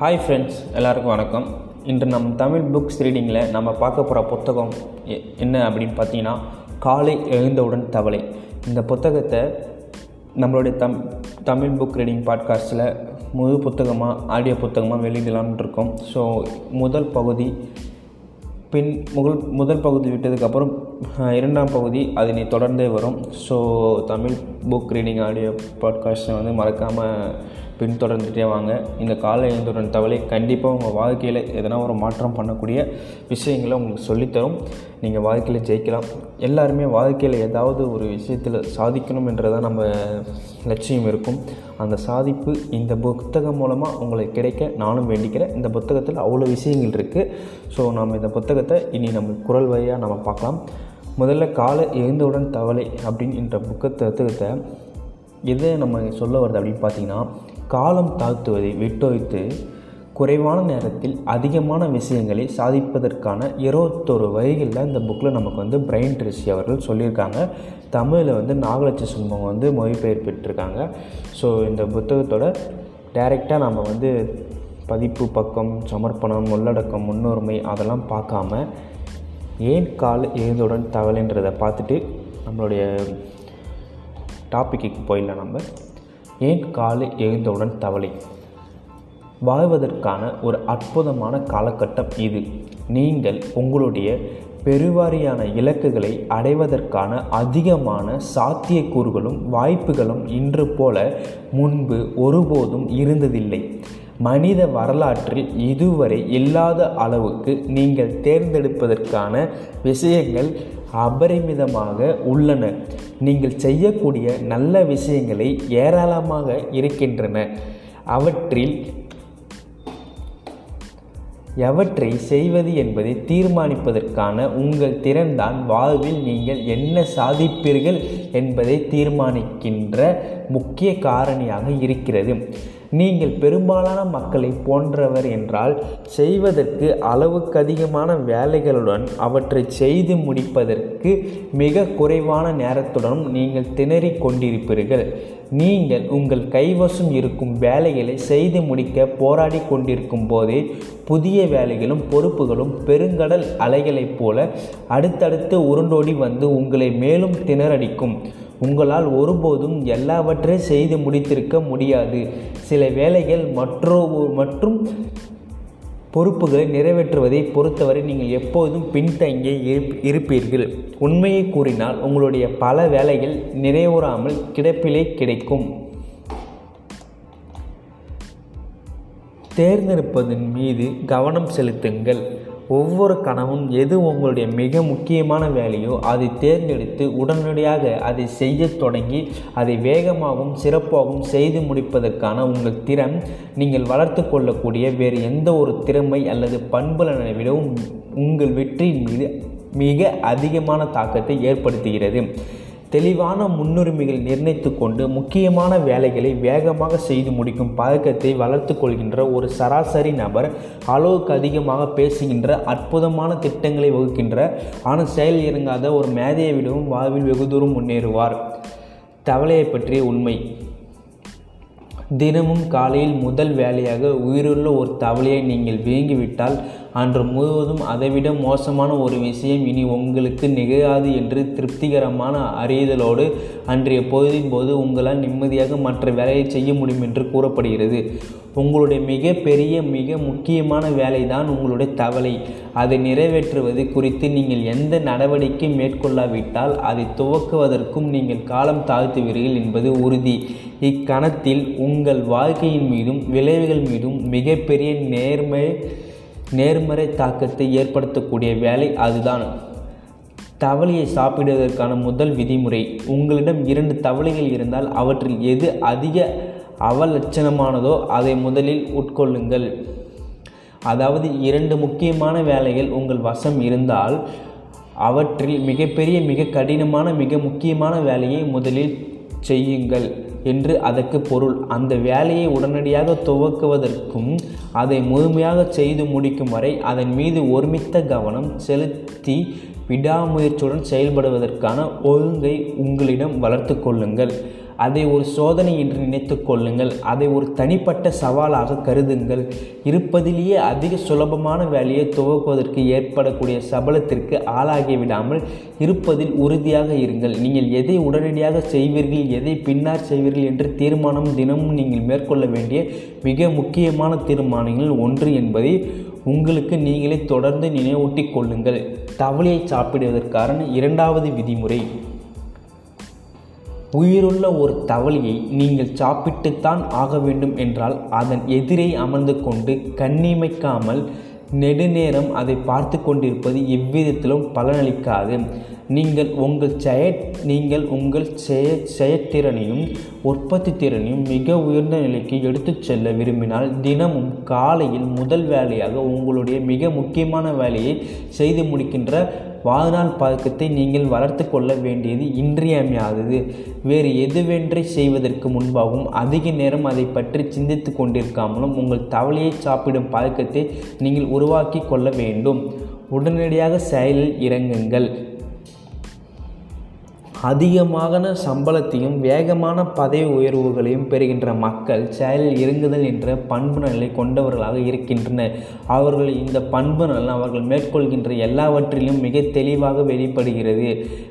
Hi friends எல்லாருக்கும் வணக்கம். இன்று நம் தமிழ் புக்ஸ் ரீடிங்கில் நம்ம பார்க்க போகிற புத்தகம் என்ன அப்படின்னு பார்த்தீங்கன்னா காலை எழுந்தவுடன் தவளை. இந்த புத்தகத்தை நம்மளுடைய தம் தமிழ் புக் ரீடிங் பாட்காஸ்ட்டில் முழு புத்தகமாக ஆடியோ புத்தகமாக வெளியிடலான் இருக்கோம். ஸோ முதல் பகுதி பின் முதல் முதல் பகுதி விட்டதுக்கப்புறம் இரண்டாம் பகுதி அதனை தொடர்ந்தே வரும். So Tamil book reading audio பாட்காஸ்ட்டை வந்து மறக்காமல் பின்தொடர்ந்துட்டே வாங்க. இந்த காலை எழுந்துடன் தவளை கண்டிப்பாக உங்கள் வாழ்க்கையில் எதனா ஒரு மாற்றம் பண்ணக்கூடிய விஷயங்களை உங்களுக்கு சொல்லித்தரும். நீங்கள் வாழ்க்கையில் ஜெயிக்கலாம். எல்லாருமே வாழ்க்கையில் ஏதாவது ஒரு விஷயத்தில் சாதிக்கணும் என்றதான் நம்ம லட்சியம் இருக்கும். அந்த சாதிப்பு இந்த புத்தகம் மூலமாக உங்களுக்கு கிடைக்க நானும் வேண்டிக்கிறேன். இந்த புத்தகத்தில் அவ்வளோ விஷயங்கள் இருக்குது ஸோ நம்ம இந்த புத்தகத்தை இனி நம்ம குரல் வழியாக நம்ம பார்க்கலாம். முதல்ல காலை எழுந்தவுடன் தவளை அப்படின்ற என்ற புக்கத்தை புத்தகத்தை எதை நம்ம சொல்ல வருது அப்படின்னு பார்த்தீங்கன்னா காலம் தாழ்த்துவதை விட்டொழித்து குறைவான நேரத்தில் அதிகமான விஷயங்களை சாதிப்பதற்கான இருபத்தொரு வரிகளில் இந்த புக்கில் நமக்கு வந்து பிரைன் ட்ரிஷி அவர்கள் சொல்லியிருக்காங்க. தமிழில் வந்து நாகலட்ச சும்பம் வந்து மொழிபெயர்ப்பிட்டிருக்காங்க. ஸோ இந்த புத்தகத்தோட டைரெக்டாக நம்ம வந்து பதிப்பு பக்கம் சமர்ப்பணம் உள்ளடக்கம் முன்னுரிமை அதெல்லாம் பார்க்காம ஏன் கால் எழுந்தவுடன் தவளைன்றதை பார்த்துட்டு நம்மளுடைய டாப்பிக்கு போயிடலாம் நம்ம ஏன் காலை எழுந்தவுடன் தவளை வாழ்வதற்கான ஒரு அற்புதமான காலகட்டம் இது. நீங்கள் உங்களுடைய பெருவாரியான இலக்குகளை அடைவதற்கான அதிகமான சாத்தியக்கூறுகளும் வாய்ப்புகளும் இன்று போல முன்பு ஒருபோதும் இருந்ததில்லை. மனித வரலாற்றில் இதுவரை இல்லாத அளவுக்கு நீங்கள் தேர்ந்தெடுப்பதற்கான விஷயங்கள் அபரிமிதமாக உள்ளன. நீங்கள் செய்யக்கூடிய நல்ல விஷயங்களை ஏராளமாக இருக்கின்றன. அவற்றில் எவற்றை செய்வது என்பதை தீர்மானிப்பதற்கான உங்கள் திறன்தான் வாழ்வில் நீங்கள் என்ன சாதிப்பீர்கள் என்பதை தீர்மானிக்கின்ற முக்கிய காரணியாக இருக்கிறது. நீங்கள் பெரும்பாலான மக்களை போன்றவர் என்றால் செய்வதற்கு அளவுக்கு அதிகமான வேலைகளுடன் அவற்றை செய்து முடிப்பதற்கு மிக குறைவான நேரத்துடன் நீங்கள் திணறிக் கொண்டிருப்பீர்கள். நீங்கள் உங்கள் கைவசம் இருக்கும் வேலைகளை செய்து முடிக்க போராடி கொண்டிருக்கும் போதே புதிய வேலைகளும் பொறுப்புகளும் பெருங்கடல் அலைகளைப் போல அடுத்தடுத்து உருண்டோடி வந்து உங்களை மேலும் திணறடிக்கும். உங்களால் ஒருபோதும் எல்லாவற்றையும் செய்து முடித்திருக்க முடியாது. சில வேலைகள் மற்றோ மற்றும் பொறுப்புகளை நிறைவேற்றுவதை பொறுத்தவரை நீங்கள் எப்போதும் பின்தங்கி இருப்- இருப்பீர்கள். உண்மையை கூறினால் உங்களுடைய பல வேலைகள் நிறைவுறாமல் கிடப்பிலே கிடைக்கும். தேர்ந்தெடுப்பதன் மீது கவனம் செலுத்துங்கள். ஒவ்வொரு கனவும் எது உங்களுடைய மிக முக்கியமான வேலையோ அதை தேர்ந்தெடுத்து உடனடியாக அதை செய்ய தொடங்கி அதை வேகமாகவும் சிறப்பாகவும் செய்து முடிப்பதற்கான உங்கள் திறன் நீங்கள் வளர்த்து கொள்ளக்கூடிய வேறு எந்த ஒரு திறமை அல்லது பண்புலனை விடவும் உங்கள் வெற்றியின் மீது மிக அதிகமான தாக்கத்தை ஏற்படுத்துகிறது. தெளிவான முன்னுரிமைகள் நிர்ணயித்து கொண்டு முக்கியமான வேலைகளை வேகமாக செய்து முடிக்கும் பழக்கத்தை வளர்த்து கொள்கின்ற ஒரு சராசரி நபர் அளவுக்கு அதிகமாக பேசுகின்ற அற்புதமான திட்டங்களை வகுக்கின்ற ஆனால் செயல் இறங்காத ஒரு மேதையை விடவும் வாழ்வில் வெகு தூரம் முன்னேறுவார். தவளையை பற்றிய உண்மை. தினமும் காலையில் முதல் வேலையாக உயிருள்ள ஒரு தவளையை நீங்கள் வீங்கிவிட்டால் அன்று முழுவதும் அதைவிட மோசமான ஒரு விஷயம் இனி உங்களுக்கு நிகழாது என்று திருப்திகரமான அறியுதலோடு அன்றைய பொழுதின் போது உங்களால் நிம்மதியாக மற்ற வேலையை செய்ய முடியும் என்று கூறப்படுகிறது. உங்களுடைய மிக பெரிய மிக முக்கியமான வேலை தான் உங்களுடைய தவளை. அதை நிறைவேற்றுவது குறித்து நீங்கள் எந்த நடவடிக்கை மேற்கொள்ளாவிட்டால் அதை துவக்குவதற்கும் நீங்கள் காலம் தாழ்த்துவீர்கள் என்பது உறுதி. இக்கணத்தில் உங்கள் வாழ்க்கையின் மீதும் விளைவுகள் மீதும் மிகப்பெரிய நேர்மை நேர்மறை தாக்கத்தை ஏற்படுத்தக்கூடிய வேலை அதுதான். தவளையை சாப்பிடுவதற்கான முதல் விதிமுறை உங்களிடம் இரண்டு தவளைகள் இருந்தால் அவற்றில் எது அதிக அவலட்சணமானதோ அதை முதலில் உட்கொள்ளுங்கள். அதாவது இரண்டு முக்கியமான வேலைகள் உங்கள் வசம் இருந்தால் அவற்றில் மிகப்பெரிய மிக கடினமான மிக முக்கியமான வேலையை முதலில் செய்யுங்கள். என்று அதற்கு பொருள். அந்த வேலையை உடனடியாக துவக்குவதற்கும் அதை முழுமையாக செய்து முடிக்கும் வரை அதன் மீது ஒருமித்த கவனம் செலுத்தி விடாமுயற்சியுடன் செயல்படுவதற்கான ஒழுங்கை உங்களிடம் வளர்த்து கொள்ளுங்கள். அதை ஒரு சோதனை என்று நினைத்து கொள்ளுங்கள். அதை ஒரு தனிப்பட்ட சவாலாக கருதுங்கள். இருப்பதிலேயே அதிக சுலபமான வேலையை துவக்குவதற்கு ஏற்படக்கூடிய சபலத்திற்கு ஆளாகி விடாமல் இருப்பதில் உறுதியாக இருங்கள். நீங்கள் எதை உடனடியாக செய்வீர்கள் எதை பின்னார் செய்வீர்கள் என்று தீர்மானம் தினமும் நீங்கள் மேற்கொள்ள வேண்டிய மிக முக்கியமான தீர்மானங்கள் ஒன்று என்பதை உங்களுக்கு நீங்களே தொடர்ந்து நினைவூட்டிக் கொள்ளுங்கள். தவளையை சாப்பிடுவதற்கான இரண்டாவது விதிமுறை. உயிருள்ள ஒரு தவளையை நீங்கள் சாப்பிட்டுத்தான் ஆக வேண்டும் என்றால் அதன் எதிரே அமர்ந்து கொண்டு கண்ணிமைக்காமல் நெடுநேரம் அதை பார்த்து கொண்டிருப்பது எவ்விதத்திலும் பலனளிக்காது. நீங்கள் உங்கள் செய நீங்கள் உங்கள் செய செயற்திறனையும் உற்பத்தி திறனையும் மிக உயர்ந்த நிலைக்கு எடுத்துச் செல்ல விரும்பினால் தினமும் காலையில் முதல் வேலையாக உங்களுடைய மிக முக்கியமான வேலையை செய்து முடிக்கின்ற வாழ்நாள் பழக்கத்தை நீங்கள் வளர்த்து கொள்ள வேண்டியது இன்றியமையாதது. வேறு எதுவென்றை செய்வதற்கு முன்பாகவும் அதிக நேரம் அதை பற்றி சிந்தித்து கொண்டிருக்காமலும் உங்கள் தவளையை சாப்பிடும் பழக்கத்தை நீங்கள் உருவாக்கி கொள்ள வேண்டும். உடனடியாக செயலில் இறங்குங்கள். அதிகமான சம்பளத்தையும் வேகமான பதவி உயர்வுகளையும் பெறுகின்ற மக்கள் செயலில் இறங்குதல் என்ற பண்பு நலனை கொண்டவர்களாக இருக்கின்றனர். அவர்கள் இந்த பண்பு நலன் அவர்கள் மேற்கொள்கின்ற எல்லாவற்றிலும் மிக தெளிவாக வெளிப்படுகிறது.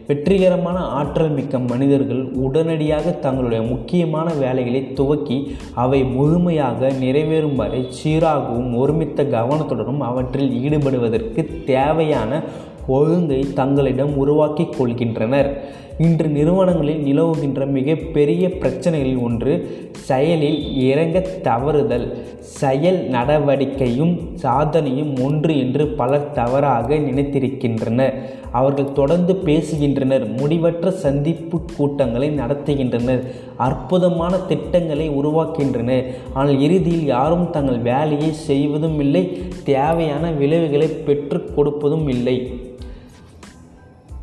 வெற்றிகரமான ஆற்றல் மிக்க மனிதர்கள் உடனடியாக தங்களுடைய முக்கியமான வேலைகளை துவக்கி அவை முழுமையாக நிறைவேறும் வரை சீராகவும் ஒருமித்த கவனத்துடனும் அவற்றில் ஈடுபடுவதற்கு தேவையான ஒழுங்கை தங்களிடம் உருவாக்கி கொள்கின்றனர். இன்று நிறுவனங்களில் நிலவுகின்ற மிகப்பெரிய பிரச்சனைகளில் ஒன்று செயலில் இறங்க தவறுதல். செயல் நடவடிக்கையும் சாதனையும் ஒன்று என்று பலர் தவறாக நினைத்திருக்கின்றனர் அவர்கள் தொடர்ந்து பேசுகின்றனர் முடிவற்ற சந்திப்பு கூட்டங்களை நடத்துகின்றனர் அற்புதமான திட்டங்களை உருவாக்கின்றனர் ஆனால் இறுதியில் யாரும் தங்கள் வேலையை செய்வதும் இல்லை தேவையான விளைவுகளை பெற்றுக் கொடுப்பதும் இல்லை.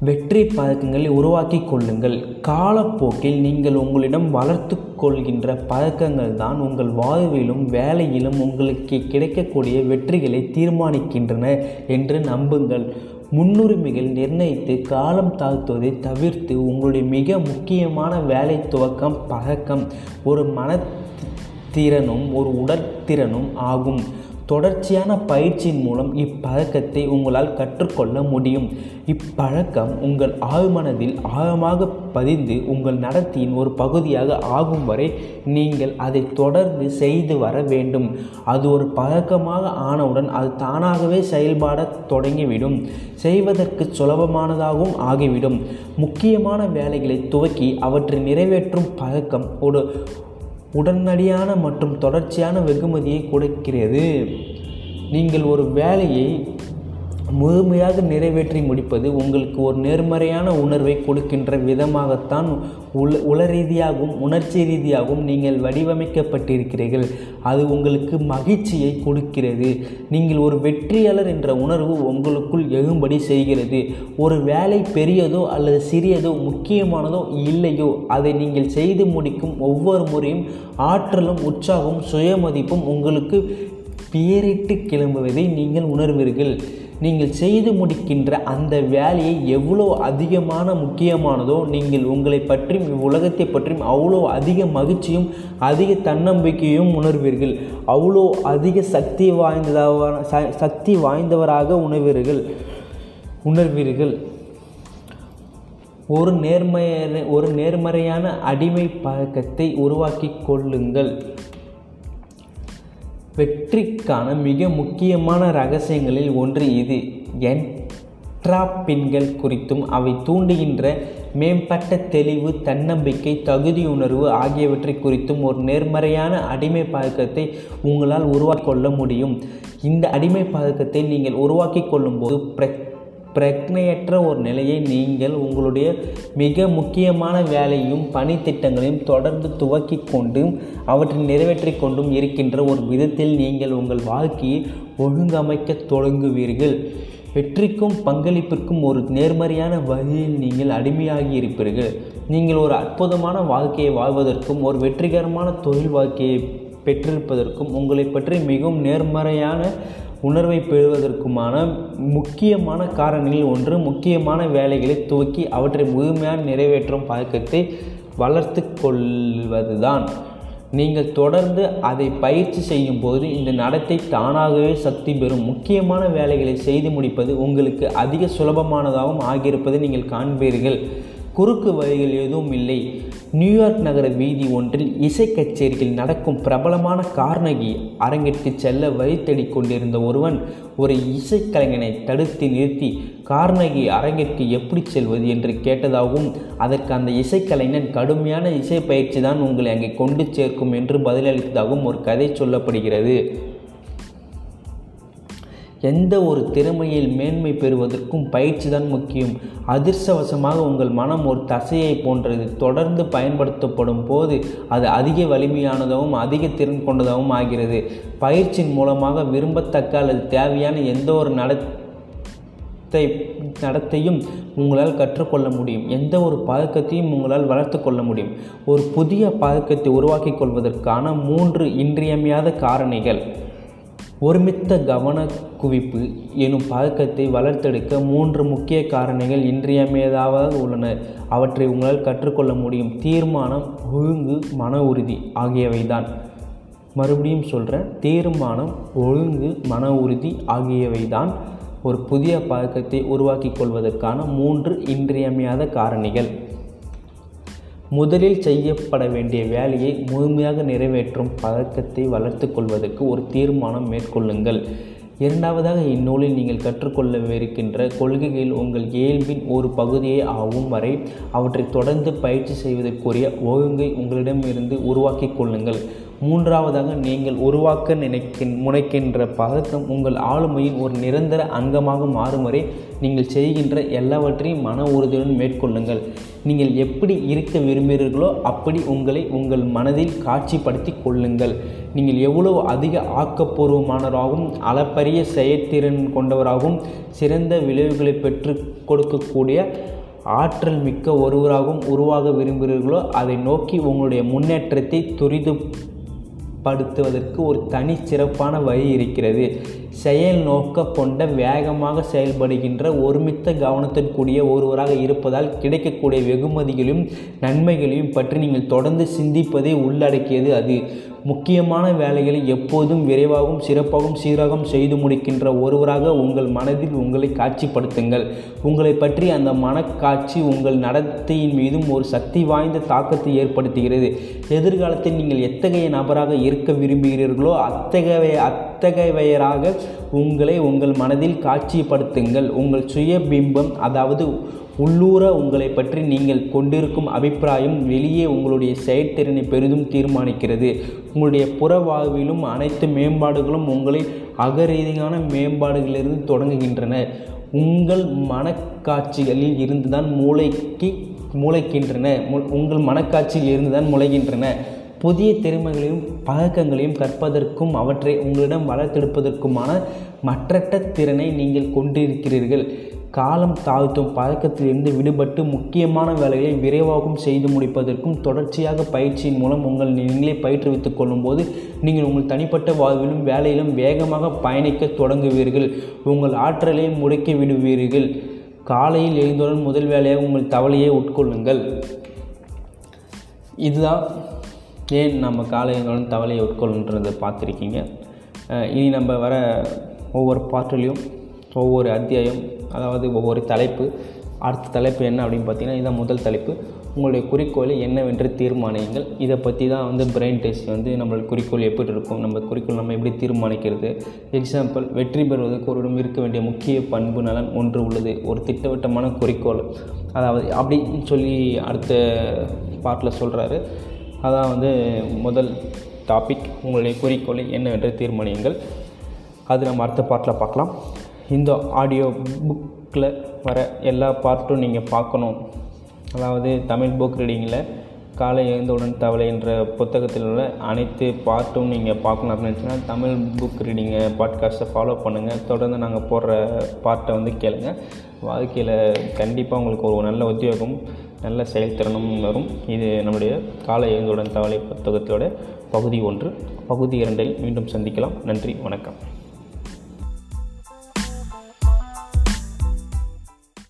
வெற்றி பதக்கங்களை உருவாக்கி கொள்ளுங்கள். காலப்போக்கில் நீங்கள் உங்களிடம் வளர்த்து கொள்கின்ற பதக்கங்கள் தான் உங்கள் வாழ்விலும் வேலையிலும் உங்களுக்கு கிடைக்கக்கூடிய வெற்றிகளை தீர்மானிக்கின்றன என்று நம்புங்கள். முன்னுரிமைகள் நிர்ணயித்து காலம் தாழ்த்துவதை தவிர்த்து உங்களுடைய மிக முக்கியமான வேலை துவக்கம் பழக்கம் ஒரு மனத்திறனும் ஒரு உடற்திறனும் ஆகும். தொடர்ச்சியான பயிற்சியின் மூலம் இப்பழக்கத்தை உங்களால் கற்றுக்கொள்ள முடியும். இப்பழக்கம் உங்கள் ஆழ்மனதில் ஆழமாக பதிந்து உங்கள் நடத்தியின் ஒரு பகுதியாக ஆகும் வரை நீங்கள் அதை தொடர்ந்து செய்து வர வேண்டும். அது ஒரு பழக்கமாக ஆனவுடன் அது தானாகவே செயல்பட தொடங்கிவிடும். செய்வதற்கு சுலபமானதாகவும் ஆகிவிடும். முக்கியமான வேலைகளை துவக்கி அவற்றை நிறைவேற்றும் பழக்கம் ஒரு உடனடியான மற்றும் தொடர்ச்சியான வெகுமதியை கொடுக்கிறது. நீங்கள் ஒரு வேலையை முழுமையாக நிறைவேற்றி முடிப்பது உங்களுக்கு ஒரு நேர்மறையான உணர்வை கொடுக்கின்ற விதமாகத்தான் உல உள ரீதியாகவும் உணர்ச்சி ரீதியாகவும் நீங்கள் வடிவமைக்கப்பட்டிருக்கிறீர்கள். அது உங்களுக்கு மகிழ்ச்சியை கொடுக்கிறது. நீங்கள் ஒரு வெற்றியாளர் என்ற உணர்வு உங்களுக்குள் எழும்படி செய்கிறது. ஒரு வேலை பெரியதோ அல்லது சிறியதோ முக்கியமானதோ இல்லையோ அதை நீங்கள் செய்து முடிக்கும் ஒவ்வொரு முறையும் ஆற்றலும் உற்சாகமும் சுயமதிப்பும் உங்களுக்கு பேரிட்டு கிளம்புவதை நீங்கள் உணர்வீர்கள். நீங்கள் செய்து முடிக்கின்ற அந்த வேலையை எவ்வளோ அதிகமான முக்கியமானதோ நீங்கள் உங்களை பற்றியும் இவ்வுலகத்தை பற்றியும் அவ்வளோ அதிக மகிழ்ச்சியும் அதிக தன்னம்பிக்கையும் உணர்வீர்கள். அவ்வளோ அதிக சக்தி வாய்ந்ததாக சக்தி வாய்ந்தவராக உணர்வீர்கள். உணர்வீர்கள். ஒரு நேர்மையான ஒரு நேர்மறையான அடிமை பழக்கத்தை உருவாக்கி கொள்ளுங்கள். வெற்றிக்கான மிக முக்கியமான ரகசியங்களில் ஒன்று இது. என்ட்ராப்பின்கள் குறித்தும் அவை தூண்டுகின்ற மேம்பட்ட தெளிவு தன்னம்பிக்கை தகுதியுணர்வு ஆகியவற்றை குறித்தும் ஒரு நேர்மறையான அடிமை பழக்கத்தை உங்களால் உருவாக்கொள்ள முடியும். இந்த அடிமை பழக்கத்தை நீங்கள் உருவாக்கி கொள்ளும்போது பிர பிரக்னையற்ற ஒரு நிலையை நீங்கள் உங்களுடைய மிக முக்கியமான வேலையும் பணி திட்டங்களையும் தொடர்ந்து துவக்கி கொண்டும் அவற்றை நிறைவேற்றி கொண்டும் இருக்கின்ற ஒரு விதத்தில் நீங்கள் உங்கள் வாழ்க்கையை ஒழுங்கமைக்க தொடங்குவீர்கள். வெற்றிக்கும் பங்களிப்பிற்கும் ஒரு நேர்மறையான வழியில் நீங்கள் அடிமையாகி இருப்பீர்கள். நீங்கள் ஒரு அற்புதமான வாழ்க்கையை வாழ்வதற்கும் ஒரு வெற்றிகரமான தொழில் வாழ்க்கையை பெற்றிருப்பதற்கும் உங்களை பற்றி மிகவும் நேர்மறையான உணர்வை பெறுவதற்குமான முக்கியமான காரணங்களில் ஒன்று முக்கியமான வேலைகளை துவக்கி அவற்றை முழுமையாக நிறைவேற்றும் பழக்கத்தை வளர்த்து கொள்வதுதான். நீங்கள் தொடர்ந்து அதை பயிற்சி செய்யும் போது இந்த நடத்தை தானாகவே சக்தி பெறும். முக்கியமான வேலைகளை செய்து முடிப்பது உங்களுக்கு அதிக சுலபமானதாகவும் ஆகியிருப்பதை நீங்கள் காண்பீர்கள். குறுக்கு வழிகள் எதுவும் இல்லை. நியூயார்க் நகர வீதி ஒன்றில் இசை கச்சேரியில் நடக்கும் பிரபலமான கார்னகி அரங்கிற்கு செல்ல வழி தேடிக் கொண்டிருந்த ஒருவன் ஒரு இசைக்கலைஞனை தடுத்து நிறுத்தி கார்னகி அரங்கிற்கு எப்படி செல்வது? என்று கேட்டதாகவும் அதற்கு அந்த இசைக்கலைஞன் கடுமையான இசை பயிற்சி தான் உங்களை அங்கே கொண்டு சேர்க்கும் என்று பதிலளித்ததாகவும் ஒரு கதை சொல்லப்படுகிறது. எந்த ஒரு திறமையில் மேன்மை பெறுவதற்கும் பயிற்சி தான் முக்கியம். அதிர்ஷ்டவசமாக உங்கள் மனம் ஒரு தசையை போன்றது. தொடர்ந்து பயன்படுத்தப்படும் போது அது அதிக வலிமையானதாகவும் அதிக திறன் கொண்டதாகவும் ஆகிறது. பயிற்சியின் மூலமாக விரும்பத்தக்க அல்லது தேவையான எந்த ஒரு நடத்தை நடத்தையும் உங்களால் கற்றுக்கொள்ள முடியும். எந்த ஒரு பழக்கத்தையும் உங்களால் வளர்த்து கொள்ள முடியும். ஒரு புதிய பழக்கத்தை உருவாக்கி கொள்வதற்கான மூன்று இன்றியமையாத காரணிகள். ஒருமித்த கவன குவிப்பு எனும் பழக்கத்தை வளர்த்தெடுக்க மூன்று முக்கிய காரணிகள் இன்றியமையாததாக உள்ளன. அவற்றை உங்களால் கற்றுக்கொள்ள முடியும். தீர்மானம் ஒழுங்கு மன உறுதி ஆகியவைதான். மறுபடியும் சொல்கிறேன் தீர்மானம் ஒழுங்கு மன உறுதி ஆகியவைதான் ஒரு புதிய பழக்கத்தை உருவாக்கி கொள்வதற்கான மூன்று இன்றியமையாத காரணிகள். முதலில் செய்யப்பட வேண்டிய வேலையை முழுமையாக நிறைவேற்றும் பழக்கத்தை வளர்த்து கொள்வதற்கு ஒரு தீர்மானம் மேற்கொள்ளுங்கள். இரண்டாவதாக இந்நூலில் நீங்கள் கற்றுக்கொள்ளவிருக்கின்ற கொள்கைகள் உங்கள் இயல்பின் ஒரு பகுதியே ஆகும் வரை அவற்றை தொடர்ந்து பயிற்சி செய்வதற்குரிய ஒழுங்கை உங்களிடமிருந்து உருவாக்கி கொள்ளுங்கள். மூன்றாவதாக நீங்கள் உருவாக்க நினைக்கின் முனைக்கின்ற பதக்கம் உங்கள் ஆளுமையின் ஒரு நிரந்தர அங்கமாக மாறும் வரை நீங்கள் செய்கின்ற எல்லாவற்றையும் மன உறுதியுடன் மேற்கொள்ளுங்கள். நீங்கள் எப்படி இருக்க விரும்புகிறீர்களோ அப்படி உங்களை உங்கள் மனதில் காட்சிப்படுத்தி கொள்ளுங்கள். நீங்கள் எவ்வளவு அதிக ஆக்கப்பூர்வமானவராகவும் அளப்பரிய செயற்திறன் கொண்டவராகவும் சிறந்த விளைவுகளை பெற்று கொடுக்கக்கூடிய ஆற்றல் மிக்க ஒருவராகவும் உருவாக விரும்புகிறீர்களோ அதை நோக்கி உங்களுடைய முன்னேற்றத்தை துரிது படுத்துவதற்கு ஒரு தனி சிறப்பான வழி இருக்கிறது. செயல் நோக்க கொண்ட வேகமாக செயல்படுகின்ற ஒருமித்த கவனத்தின் கூடிய ஒருவராக இருப்பதால் கிடைக்கக்கூடிய வெகுமதிகளையும் நன்மைகளையும் பற்றி நீங்கள் தொடர்ந்து சிந்திப்பதை உள்ளடக்கியது அது. முக்கியமான வேலைகளை எப்போதும் விரைவாகவும் சிறப்பாகவும் சீராகவும் செய்து முடிக்கின்ற ஒருவராக உங்கள் மனதில் உங்களை காட்சிப்படுத்துங்கள். உங்களை பற்றி அந்த மனக்காட்சி உங்கள் நடத்தையின் மீதும் ஒரு சக்தி வாய்ந்த தாக்கத்தை ஏற்படுத்துகிறது. எதிர்காலத்தில் நீங்கள் எத்தகைய நபராக இருக்க விரும்புகிறீர்களோ அத்தகைய அத் அத்தகையவையராக உங்களை உங்கள் மனதில் காட்சிப்படுத்துங்கள். உங்கள் சுய பிம்பம் அதாவது உள்ளூர உங்களை பற்றி நீங்கள் கொண்டிருக்கும் அபிப்பிராயம் வெளியே உங்களுடைய செயற்திறனை பெரிதும் தீர்மானிக்கிறது. உங்களுடைய புற வாழ்விலும் அனைத்து மேம்பாடுகளும் உங்களை அகரீதியான மேம்பாடுகளிலிருந்து தொடங்குகின்றன. உங்கள் மனக்காட்சிகளில் இருந்துதான் மூளைக்கு முளைக்கின்றன. உங்கள் மனக்காட்சியில் இருந்துதான் முளைகின்றன. புதிய திறமைகளையும் பழக்கங்களையும் கற்பதற்கும் அவற்றை உங்களிடம் வளர்த்தெடுப்பதற்குமான மற்றற்ற திறனை நீங்கள் கொண்டிருக்கிறீர்கள். காலம் தாழ்த்தும் பழக்கத்திலிருந்து விடுபட்டு முக்கியமான வேலைகளை விரைவாகவும் செய்து முடிப்பதற்கும் தொடர்ச்சியாக பயிற்சியின் மூலம் உங்கள் நீங்களே பயிற்றுவித்துக் கொள்ளும்போது நீங்கள் உங்கள் தனிப்பட்ட வாழ்விலும் வேலையிலும் வேகமாக பயணிக்க தொடங்குவீர்கள். உங்கள் ஆற்றலை முடக்கி விடுவீர்கள். காலையில் எழுந்தவுடன் முதல் வேலையாக உங்கள் தவளையை உட்கொள்ளுங்கள். இதுதான் ஏன் நம்ம காலை தவளையை உட்கொள்ளுன்றதை பார்த்துருக்கீங்க? இனி நம்ம வர ஒவ்வொரு பாட்டிலையும் ஒவ்வொரு அத்தியாயம் அதாவது ஒவ்வொரு தலைப்பு அடுத்த தலைப்பு என்ன அப்படின்னு பார்த்தீங்கன்னா இதுதான் முதல் தலைப்பு. உங்களுடைய குறிக்கோளை என்னவென்று தீர்மானியுங்கள். இதை பற்றி தான் வந்து பிரெயின் டெஸ்ட் வந்து நம்மளுக்கு குறிக்கோள் எப்படி இருக்கும் நம்ம குறிக்கோள் நம்ம எப்படி தீர்மானிக்கிறது? எக்ஸாம்பிள் வெற்றி பெறுவதற்கு ஒருவரும் இருக்க வேண்டிய முக்கிய பண்பு நலன் ஒன்று உள்ளது. ஒரு திட்டவட்டமான குறிக்கோள். அதாவது அப்படின்னு சொல்லி அடுத்த பாட்டில் சொல்கிறாரு அதான் வந்து முதல் டாபிக் உங்களுடைய குறிக்கோளை என்னவென்று தீர்மானியுங்கள். அது நம்ம அடுத்த பாட்டில் பார்க்கலாம். இந்த ஆடியோ புக்கில் வர எல்லா பார்ட்டும் நீங்கள் பார்க்கணும். அதாவது தமிழ் புக் ரீடிங்கில் காலை எழுந்தவுடன் தவளை என்ற புத்தகத்தில் உள்ள அனைத்து பார்ட்டும் நீங்கள் பார்க்கணும் அப்படின்னு சொன்னால் தமிழ் புக் ரீடிங்கை பாட்காஸ்ட்டை ஃபாலோ பண்ணுங்கள் தொடர்ந்து நாங்கள் போடுற பார்ட்டை வந்து கேளுங்கள் வாழ்க்கையில் கண்டிப்பாக உங்களுக்கு ஒரு நல்ல உத்தியோகம். நல்ல செயல்திறனும் வரும். இது நம்முடைய காலை எழுந்தவுடன் தவளை புத்தகத்தோட பகுதி ஒன்று. பகுதி இரண்டில் மீண்டும் சந்திக்கலாம். நன்றி. வணக்கம்.